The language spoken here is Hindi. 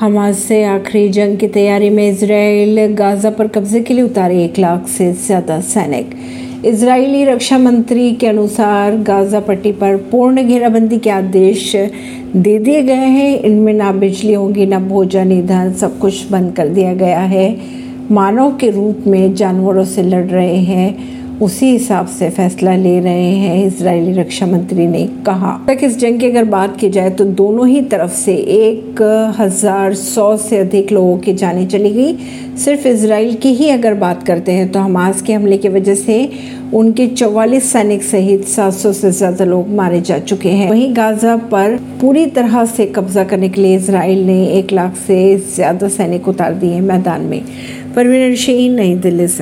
हमास से आखिरी जंग की तैयारी में इसराइल गाजा पर कब्जे के लिए उतारे एक लाख से ज़्यादा सैनिक। इजरायली रक्षा मंत्री के अनुसार गाजा पट्टी पर पूर्ण घेराबंदी के आदेश दे दिए गए हैं। इनमें ना बिजली होगी, ना भोजन ईंधन, सब कुछ बंद कर दिया गया है। मानव के रूप में जानवरों से लड़ रहे हैं। उसी हिसाब से फैसला ले रहे हैं इसराइली रक्षा मंत्री ने कहा। तक इस जंग की अगर बात की जाए तो दोनों ही तरफ़ से एक हज़ार सौ से अधिक लोगों की जाने चली गई। सिर्फ़ इसराइल की ही अगर बात करते हैं तो हमास के हमले की वजह से उनके 44 सैनिक सहित 700 से ज़्यादा लोग मारे जा चुके हैं। वहीं गाजा पर पूरी तरह से कब्जा करने के लिए इसराइल ने एक लाख से ज़्यादा सैनिक उतार दिए मैदान में। परवीन सिंह, नई दिल्ली से।